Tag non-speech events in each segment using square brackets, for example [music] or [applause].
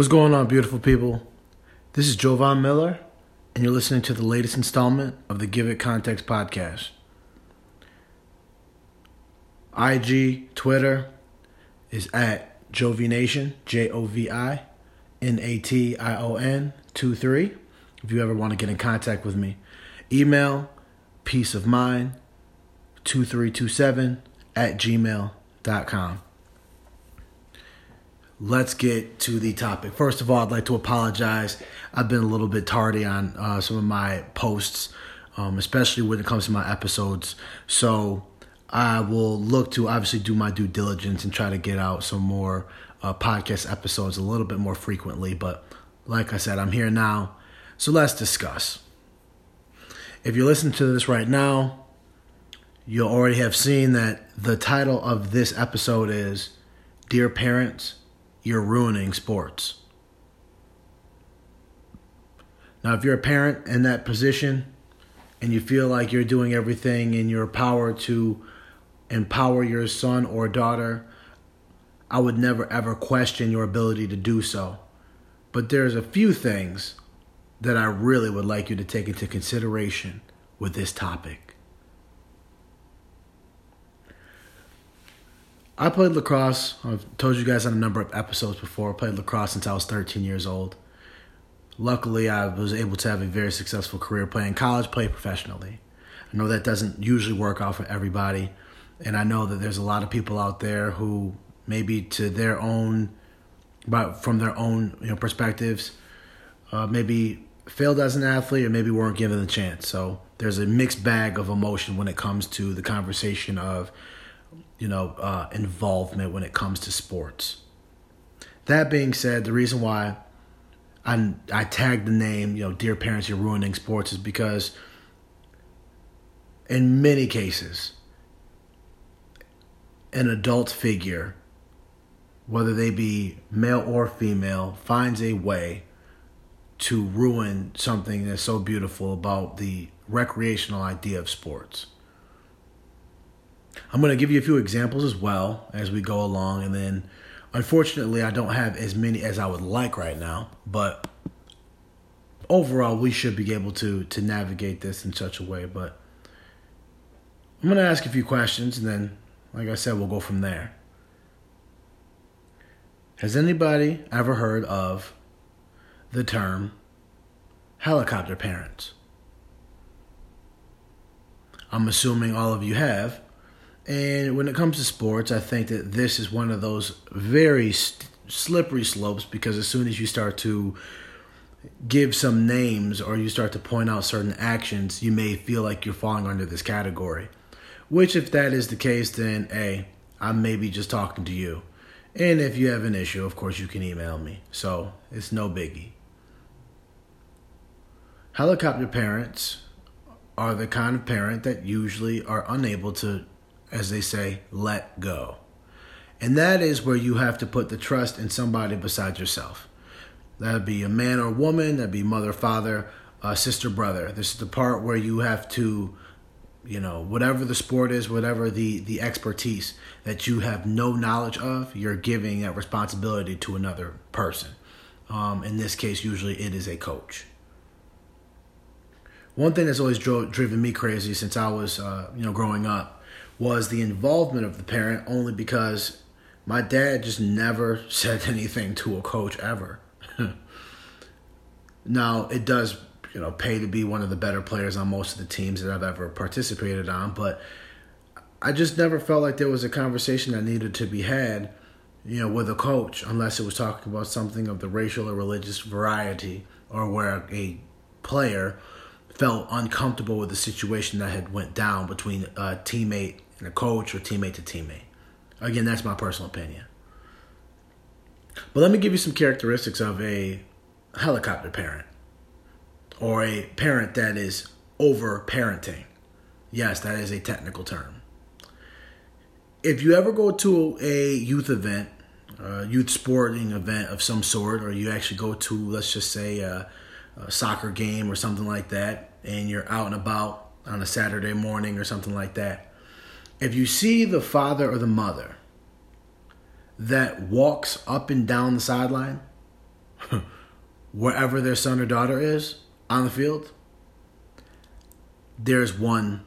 What's going on, beautiful people? This is Jovan Miller, and you're listening to the latest installment of the Give It Context podcast. IG, Twitter is at Jovination, J O V I N A T I O N 2 3. If you ever want to get in contact with me, email peace of mind 2327 at gmail.com let's get to the topic. First of all, I'd like to apologize. I've been a little bit tardy on uh, some of my posts, um, especially when it comes to my episodes. So I will look to obviously do my due diligence and try to get out some more uh, podcast episodes a little bit more frequently. But like I said, I'm here now. So let's discuss. If you're listening to this right now, you'll already have seen that the title of this episode is Dear Parents, you're ruining sports. Now, if you're a parent in that position and you feel like you're doing everything in your power to empower your son or daughter, I would never ever question your ability to do so. But there's a few things that I really would like you to take into consideration with this topic. I played lacrosse. I've told you guys on a number of episodes before. I played lacrosse since I was 13 years old. Luckily, I was able to have a very successful career playing college, play professionally. I know that doesn't usually work out for everybody, and I know that there's a lot of people out there who maybe to their own, but from their own you know perspectives, uh, maybe failed as an athlete or maybe weren't given the chance. So there's a mixed bag of emotion when it comes to the conversation of you know, uh, involvement when it comes to sports. That being said, the reason why I I tagged the name, you know, dear parents, you're ruining sports, is because in many cases, an adult figure, whether they be male or female, finds a way to ruin something that's so beautiful about the recreational idea of sports. I'm going to give you a few examples as well as we go along. And then, unfortunately, I don't have as many as I would like right now. But overall, we should be able to, to navigate this in such a way. But I'm going to ask a few questions. And then, like I said, we'll go from there. Has anybody ever heard of the term helicopter parents? I'm assuming all of you have. And when it comes to sports, I think that this is one of those very st- slippery slopes because as soon as you start to give some names or you start to point out certain actions, you may feel like you're falling under this category. Which, if that is the case, then A, I may be just talking to you. And if you have an issue, of course, you can email me. So it's no biggie. Helicopter parents are the kind of parent that usually are unable to as they say, let go. And that is where you have to put the trust in somebody besides yourself. That'd be a man or woman, that'd be mother, father, uh, sister, brother. This is the part where you have to, you know, whatever the sport is, whatever the, the expertise that you have no knowledge of, you're giving that responsibility to another person. Um, in this case, usually it is a coach. One thing that's always dro- driven me crazy since I was, uh, you know, growing up was the involvement of the parent only because my dad just never [laughs] said anything to a coach ever. [laughs] now, it does, you know, pay to be one of the better players on most of the teams that I've ever participated on, but I just never felt like there was a conversation that needed to be had, you know, with a coach unless it was talking about something of the racial or religious variety or where a player felt uncomfortable with the situation that had went down between a teammate and a coach or teammate to teammate. Again, that's my personal opinion. But let me give you some characteristics of a helicopter parent or a parent that is over parenting. Yes, that is a technical term. If you ever go to a youth event, a youth sporting event of some sort, or you actually go to, let's just say, a, a soccer game or something like that, and you're out and about on a Saturday morning or something like that, if you see the father or the mother that walks up and down the sideline, [laughs] wherever their son or daughter is on the field, there's one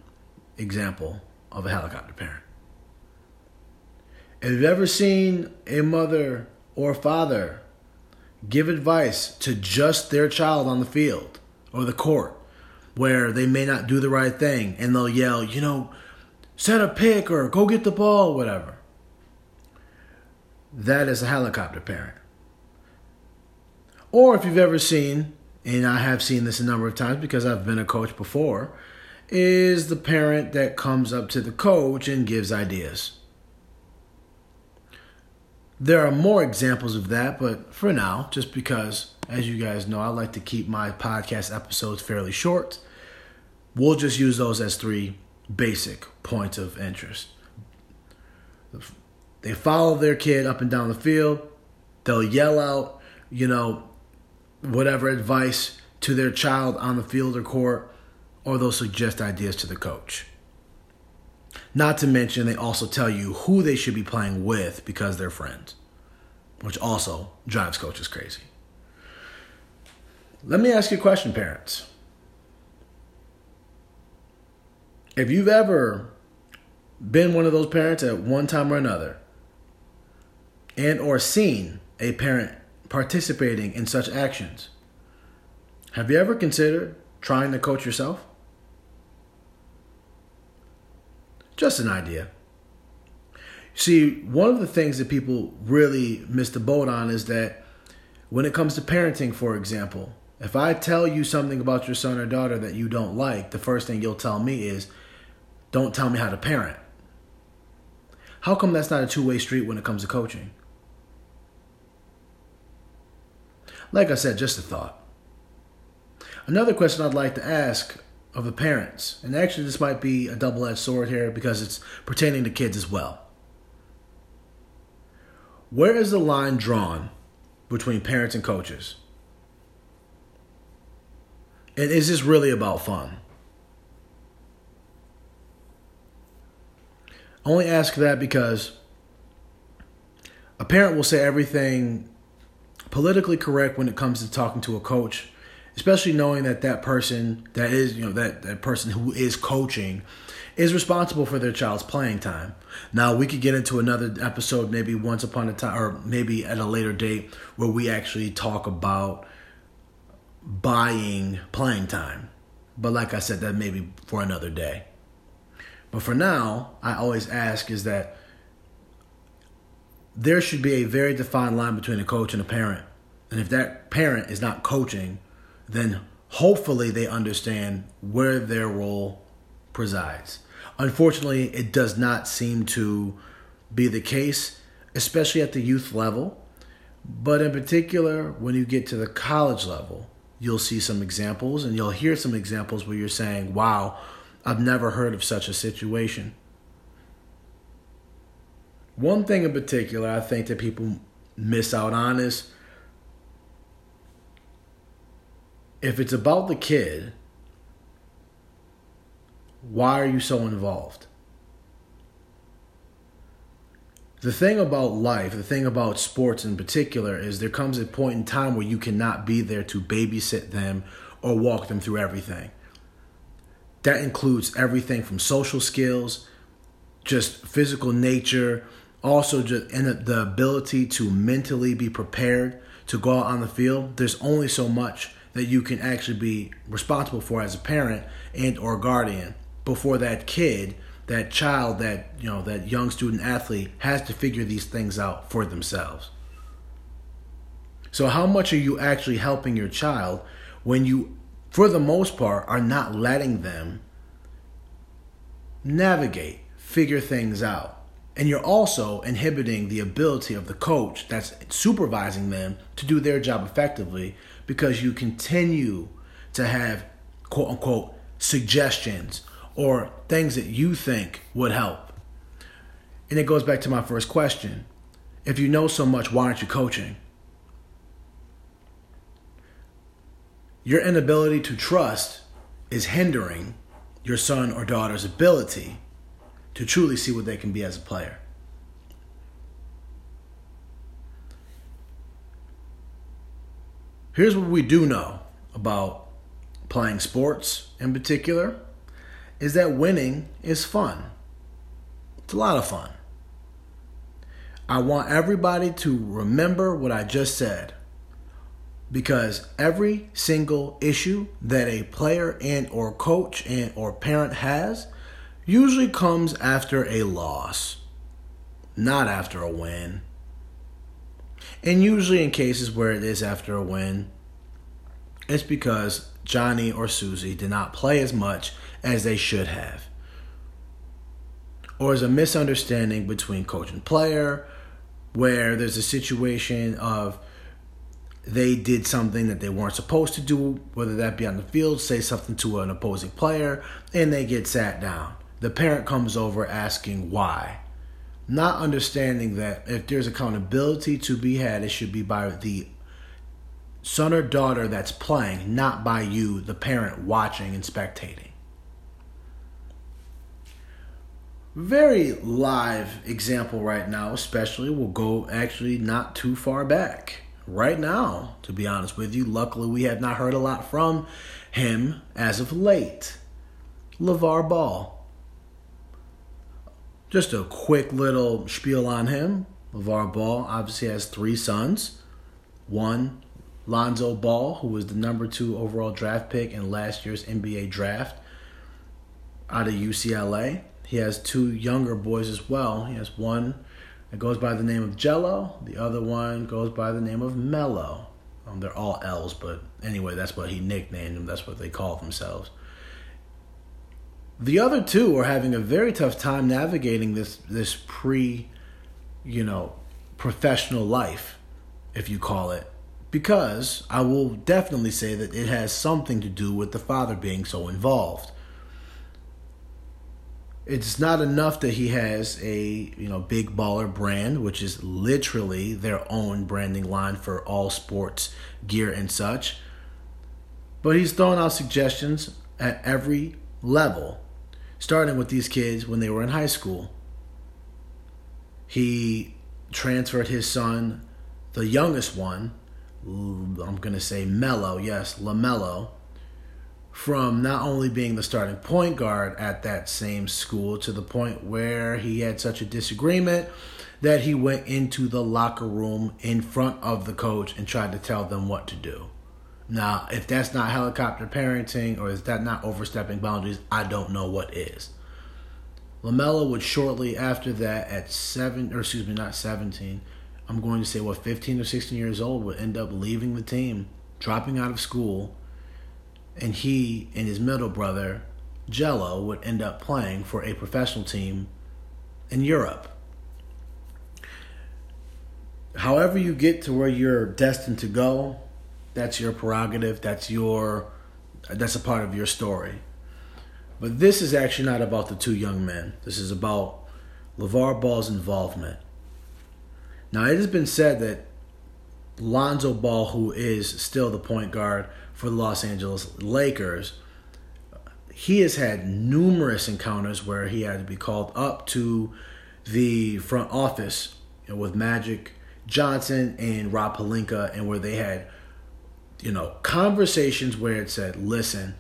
example of a helicopter parent. If you've ever seen a mother or father give advice to just their child on the field or the court where they may not do the right thing and they'll yell, you know, set a pick or go get the ball, whatever. That is a helicopter parent. Or if you've ever seen, and I have seen this a number of times because I've been a coach before, is the parent that comes up to the coach and gives ideas. There are more examples of that, but for now, just because, as you guys know, I like to keep my podcast episodes fairly short, we'll just use those as three basic points of interest. They follow their kid up and down the field. They'll yell out, you know, whatever advice to their child on the field or court, or they'll suggest ideas to the coach. Not to mention, they also tell you who they should be playing with because they're friends, which also drives coaches crazy. Let me ask you a question, parents. If you've ever been one of those parents at one time or another, and or seen a parent participating in such actions, have you ever considered trying to coach yourself? Just an idea. See, one of the things that people really miss the boat on is that when it comes to parenting, for example, if I tell you something about your son or daughter that you don't like, the first thing you'll tell me is, don't tell me how to parent. How come that's not a two way street when it comes to coaching? Like I said, just a thought. Another question I'd like to ask of the parents, and actually this might be a double edged sword here because it's pertaining to kids as well. Where is the line drawn between parents and coaches? And is this really about fun? I only ask that because a parent will say everything politically correct when it comes to talking to a coach, especially knowing that that person that is, you know, that, that person who is coaching is responsible for their child's playing time. Now, we could get into another episode maybe once upon a time, or maybe at a later date, where we actually talk about buying playing time. But like I said, that may be for another day. But for now, I always ask is that there should be a very defined line between a coach and a parent. And if that parent is not coaching, then hopefully they understand where their role presides. Unfortunately, it does not seem to be the case, especially at the youth level. But in particular, when you get to the college level, you'll see some examples and you'll hear some examples where you're saying, wow, I've never heard of such a situation. One thing in particular I think that people miss out on is if it's about the kid, why are you so involved? The thing about life, the thing about sports in particular, is there comes a point in time where you cannot be there to babysit them or walk them through everything. That includes everything from social skills, just physical nature, also just and the ability to mentally be prepared to go out on the field. There's only so much that you can actually be responsible for as a parent and or guardian before that kid that child that you know that young student athlete has to figure these things out for themselves. So how much are you actually helping your child when you for the most part are not letting them navigate figure things out and you're also inhibiting the ability of the coach that's supervising them to do their job effectively because you continue to have quote unquote suggestions or things that you think would help. And it goes back to my first question. If you know so much, why aren't you coaching? Your inability to trust is hindering your son or daughter's ability to truly see what they can be as a player. Here's what we do know about playing sports in particular is that winning is fun. It's a lot of fun. I want everybody to remember what I just said because every single issue that a player and or coach and or parent has usually comes after a loss, not after a win. And usually in cases where it is after a win, it's because Johnny or Susie did not play as much as they should have. Or is a misunderstanding between coach and player where there's a situation of they did something that they weren't supposed to do, whether that be on the field, say something to an opposing player, and they get sat down. The parent comes over asking why. Not understanding that if there's accountability to be had, it should be by the son or daughter that's playing, not by you, the parent, watching and spectating. Very live example right now, especially, will go actually not too far back. Right now, to be honest with you, luckily we have not heard a lot from him as of late. LeVar Ball. Just a quick little spiel on him. LeVar Ball obviously has three sons. One Lonzo Ball, who was the number two overall draft pick in last year's NBA draft out of UCLA. He has two younger boys as well. He has one that goes by the name of Gelo, the other one goes by the name of Melo. Um, they're all L's, but anyway, that's what he nicknamed them. That's what they call themselves. The other two are having a very tough time navigating this this pre, you know, professional life, if you call it because I will definitely say that it has something to do with the father being so involved. It's not enough that he has a you know big baller brand, which is literally their own branding line for all sports gear and such. But he's throwing out suggestions at every level, starting with these kids when they were in high school. He transferred his son, the youngest one, I'm going to say Melo, yes, LaMelo, from not only being the starting point guard at that same school to the point where he had such a disagreement that he went into the locker room in front of the coach and tried to tell them what to do. Now, if that's not helicopter parenting or is that not overstepping boundaries, I don't know what is. LaMelo would shortly after that, at seven, or excuse me, not 17, I'm going to say what 15 or 16 years old would end up leaving the team, dropping out of school, and he and his middle brother Gelo would end up playing for a professional team in Europe. However you get to where you're destined to go, that's your prerogative, that's your that's a part of your story. But this is actually not about the two young men. This is about LeVar Ball's involvement. Now, it has been said that Lonzo Ball, who is still the point guard for the Los Angeles Lakers, he has had numerous encounters where he had to be called up to the front office with Magic Johnson and Rob Pelinka, and where they had, you know, conversations where it said, "Listen,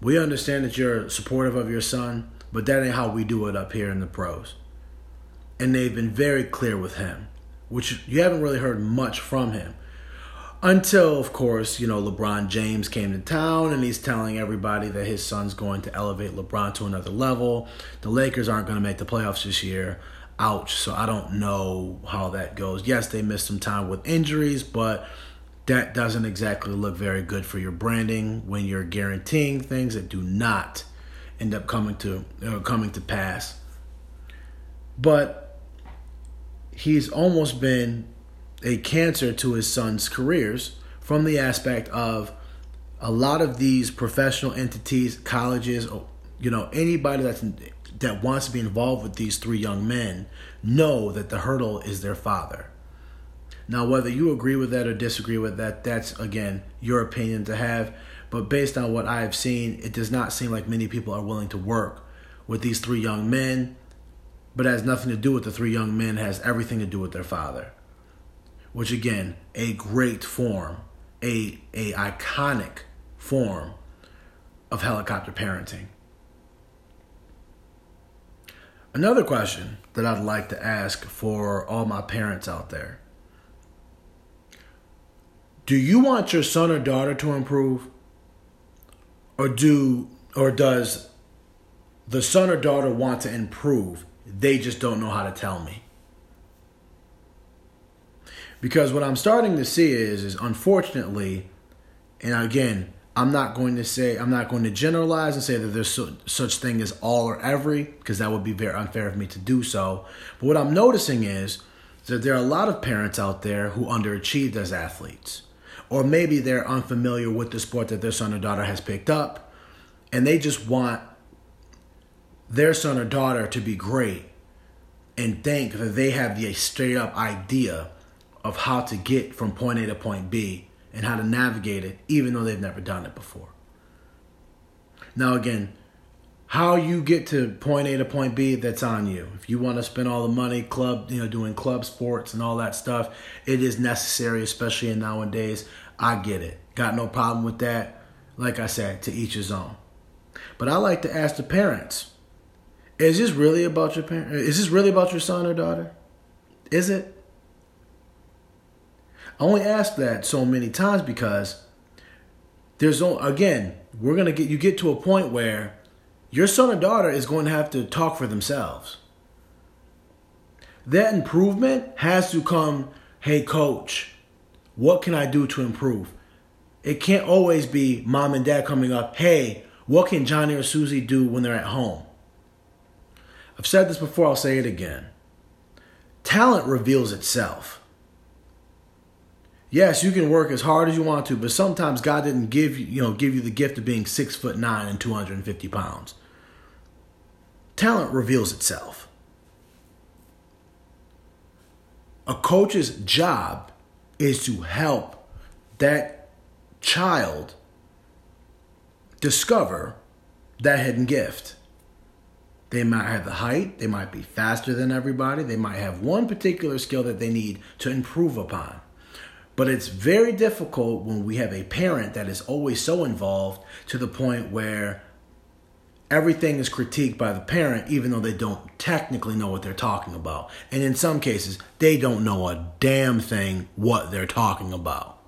we understand that you're supportive of your son, but that ain't how we do it up here in the pros." And they've been very clear with him which you haven't really heard much from him. Until, of course, you know, LeBron James came to town and he's telling everybody that his son's going to elevate LeBron to another level. The Lakers aren't going to make the playoffs this year. Ouch. So I don't know how that goes. Yes, they missed some time with injuries, but that doesn't exactly look very good for your branding when you're guaranteeing things that do not end up coming to uh, coming to pass. But he's almost been a cancer to his son's careers from the aspect of a lot of these professional entities, colleges, you know, anybody that's that wants to be involved with these three young men know that the hurdle is their father. Now, whether you agree with that or disagree with that, that's again your opinion to have. But based on what I have seen, it does not seem like many people are willing to work with these three young men but has nothing to do with the three young men, has everything to do with their father. Which, again, a great form a a iconic form of helicopter parenting. Another question that I'd like to ask for all my parents out there. Do you want your son or daughter to improve? Or do or does the son or daughter want to improve? They just don't know how to tell me. Because what I'm starting to see is is unfortunately and again, I'm not going to say I'm not going to generalize and say that there's so, such thing as all or every because that would be very unfair of me to do so. But what I'm noticing is that there are a lot of parents out there who underachieved as athletes, or maybe they're unfamiliar with the sport that their son or daughter has picked up, and they just want their son or daughter to be great and think that they have the straight up idea of how to get from point A to point B and how to navigate it, even though they've never done it before. Now, again, how you get to point A to point B, that's on you. If you want to spend all the money, club, you know, doing club sports and all that stuff, it is necessary, especially in nowadays. I get it. Got no problem with that. Like I said, to each his own. But I like to ask the parents: Is this really about your parent? Is this really about your son or daughter? Is it? I only ask that so many times because there's no, again, we're gonna get you get to a point where your son or daughter is going to have to talk for themselves. That improvement has to come, hey coach, what can I do to improve? It can't always be mom and dad coming up, hey, what can Johnny or Susie do when they're at home? I've said this before, I'll say it again. Talent reveals itself. Yes, you can work as hard as you want to, but sometimes God didn't give you, you know, give you the gift of being six foot nine and 250 pounds. Talent reveals itself. A coach's job is to help that child discover that hidden gift. They might have the height, they might be faster than everybody, they might have one particular skill that they need to improve upon. But it's very difficult when we have a parent that is always so involved to the point where everything is critiqued by the parent, even though they don't technically know what they're talking about. And in some cases, they don't know a damn thing what they're talking about.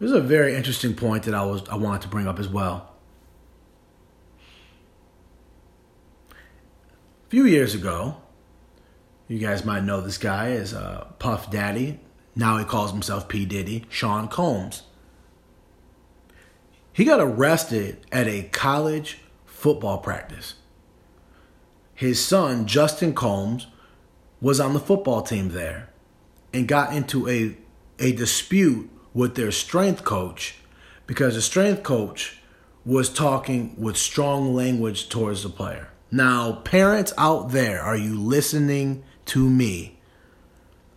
This is a very interesting point that I was I wanted to bring up as well. A few years ago, you guys might know this guy as uh, Puff Daddy. Now he calls himself P. Diddy, Sean Combs. He got arrested at a college football practice. His son, Justin Combs, was on the football team there and got into a, a dispute with their strength coach because the strength coach was talking with strong language towards the player. Now, parents out there, are you listening to me.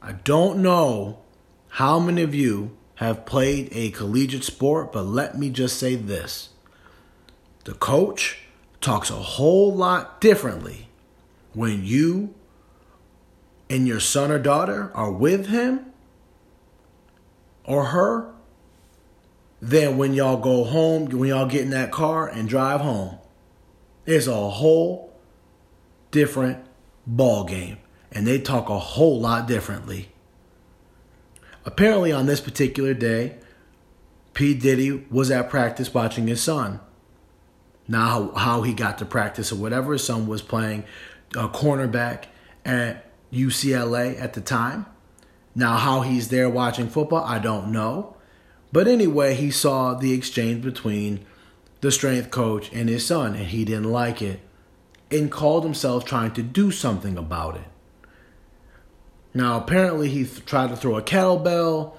I don't know how many of you have played a collegiate sport, but let me just say this. The coach talks a whole lot differently when you and your son or daughter are with him or her than when y'all go home, when y'all get in that car and drive home. It's a whole different ball game and they talk a whole lot differently. Apparently, on this particular day, P. Diddy was at practice watching his son. Now, how he got to practice or whatever, his son was playing a cornerback at UCLA at the time. Now, how he's there watching football, I don't know. But anyway, he saw the exchange between the strength coach and his son, and he didn't like it and called himself trying to do something about it. Now, apparently, he th- tried to throw a kettlebell.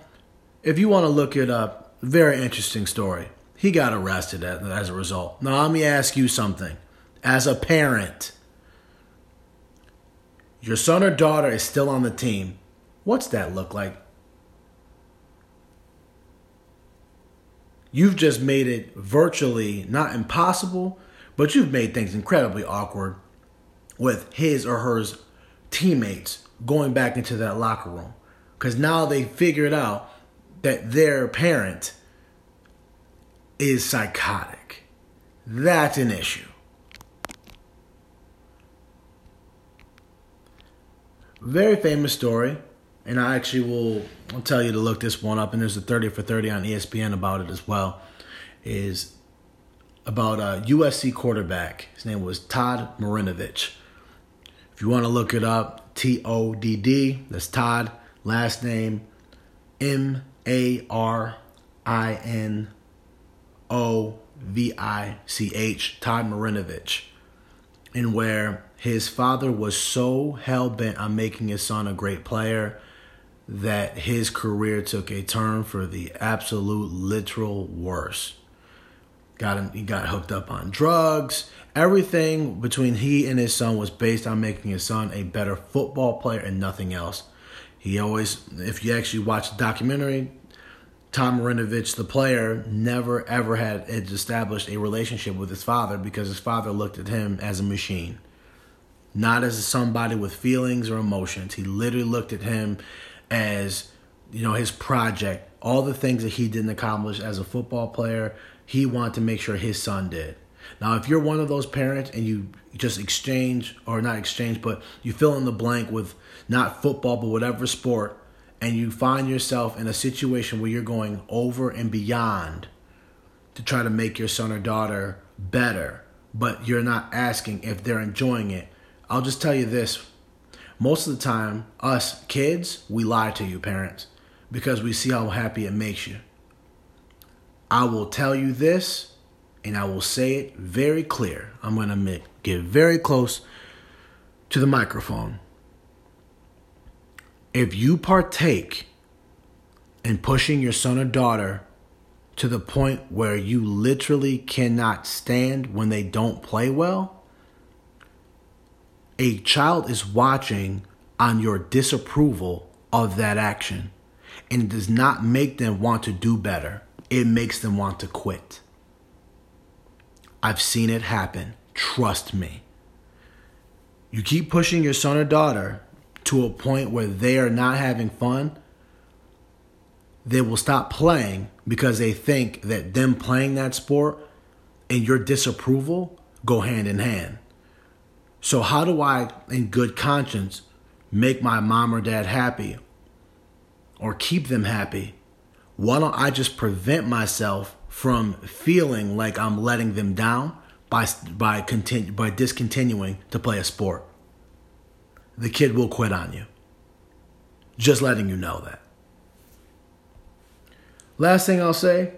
If you want to look it up, very interesting story. He got arrested as a result. Now, let me ask you something. As a parent, your son or daughter is still on the team. What's that look like? You've just made it virtually not impossible, but you've made things incredibly awkward with his or her teammates going back into that locker room. because now they figured out that their parent is psychotic. That's an issue. Very famous story, and I actually will I'll tell you to look this one up. And there's a 30 for 30 on ESPN about it as well. Is about a USC quarterback. His name was Todd Marinovich. If you want to look it up, T O D D. That's Todd. Last name M A R I N O V I C H. Todd Marinovich. And where his father was so hell bent on making his son a great player that his career took a turn for the absolute literal worst. Got him he got hooked up on drugs. Everything between he and his son was based on making his son a better football player and nothing else. He always if you actually watch the documentary, Tom Marinovich, the player, never ever had established a relationship with his father because his father looked at him as a machine not as somebody with feelings or emotions. He literally looked at him as, you know, his project. All the things that he didn't accomplish as a football player, he wanted to make sure his son did. Now, if you're one of those parents and you just exchange, or not exchange, but you fill in the blank with not football, but whatever sport, and you find yourself in a situation where you're going over and beyond to try to make your son or daughter better, but you're not asking if they're enjoying it, I'll just tell you this. Most of the time, us kids, we lie to you, parents, because we see how happy it makes you. I will tell you this, and I will say it very clear. I'm going to get very close to the microphone. If you partake in pushing your son or daughter to the point where you literally cannot stand when they don't play well, a child is watching on your disapproval of that action. And it does not make them want to do better, it makes them want to quit. I've seen it happen. Trust me. You keep pushing your son or daughter to a point where they are not having fun, they will stop playing because they think that them playing that sport and your disapproval go hand in hand. So, how do I, in good conscience, make my mom or dad happy or keep them happy? Why don't I just prevent myself from feeling like I'm letting them down by by continue by discontinuing to play a sport? The kid will quit on you. Just letting you know that. Last thing I'll say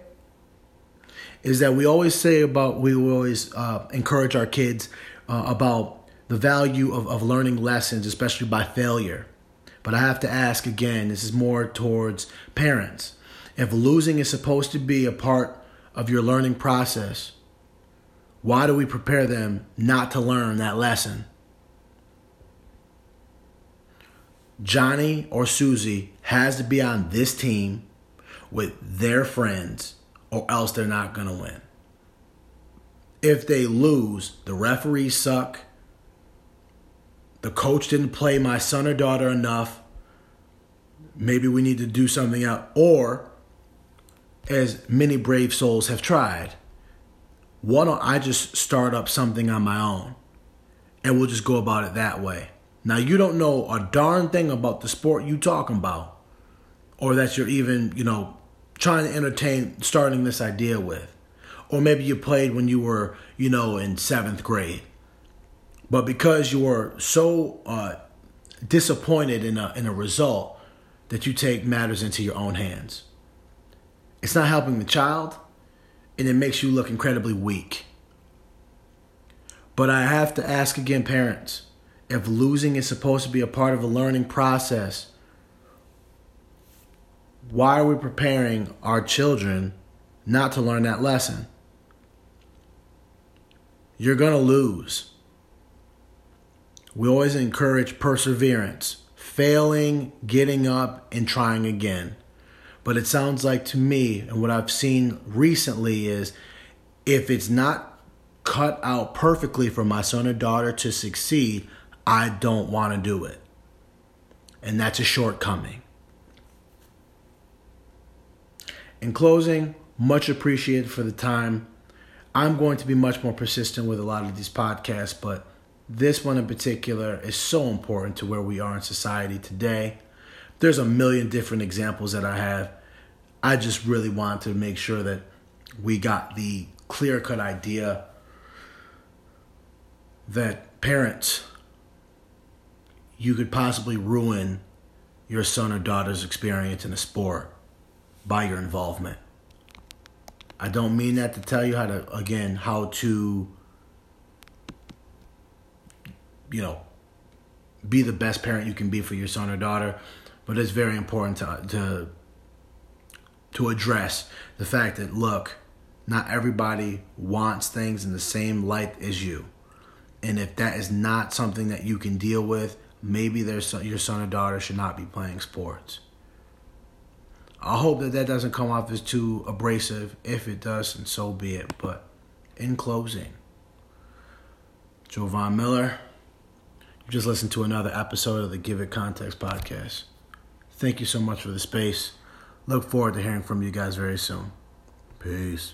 is that we always say about we always uh, encourage our kids uh, about the value of, of learning lessons, especially by failure. But I have to ask again this is more towards parents. If losing is supposed to be a part of your learning process, why do we prepare them not to learn that lesson? Johnny or Susie has to be on this team with their friends, or else they're not going to win. If they lose, the referees suck the coach didn't play my son or daughter enough. Maybe we need to do something out. Or, as many brave souls have tried, why don't I just start up something on my own and we'll just go about it that way? Now, you don't know a darn thing about the sport you talking about or that you're even, you know, trying to entertain starting this idea with. Or maybe you played when you were, you know, in seventh grade but because you are so uh, disappointed in a, in a result that you take matters into your own hands. It's not helping the child, and it makes you look incredibly weak. But I have to ask again, parents, if losing is supposed to be a part of a learning process, why are we preparing our children not to learn that lesson? You're going to lose. We always encourage perseverance, failing, getting up, and trying again. But it sounds like to me, and what I've seen recently is if it's not cut out perfectly for my son or daughter to succeed, I don't want to do it. And that's a shortcoming. in closing, much appreciated for the time. I'm going to be much more persistent with a lot of these podcasts, but this one in particular is so important to where we are in society today. There's a million different examples that I have. I just really want to make sure that we got the clear cut idea that parents, you could possibly ruin your son or daughter's experience in a sport by your involvement. I don't mean that to tell you how to, again, how to, you know, be the best parent you can be for your son or daughter, but it's very important to, to, to address the fact that, look, not everybody wants things in the same light as you. And if that is not something that you can deal with, maybe their son, your son or daughter should not be playing sports. I hope that that doesn't come off as too abrasive. If it does, and so be it. But in closing, Jovan Miller, you just listened to another episode of the Give It Context podcast. Thank you so much for the space. Look forward to hearing from you guys very soon. Peace.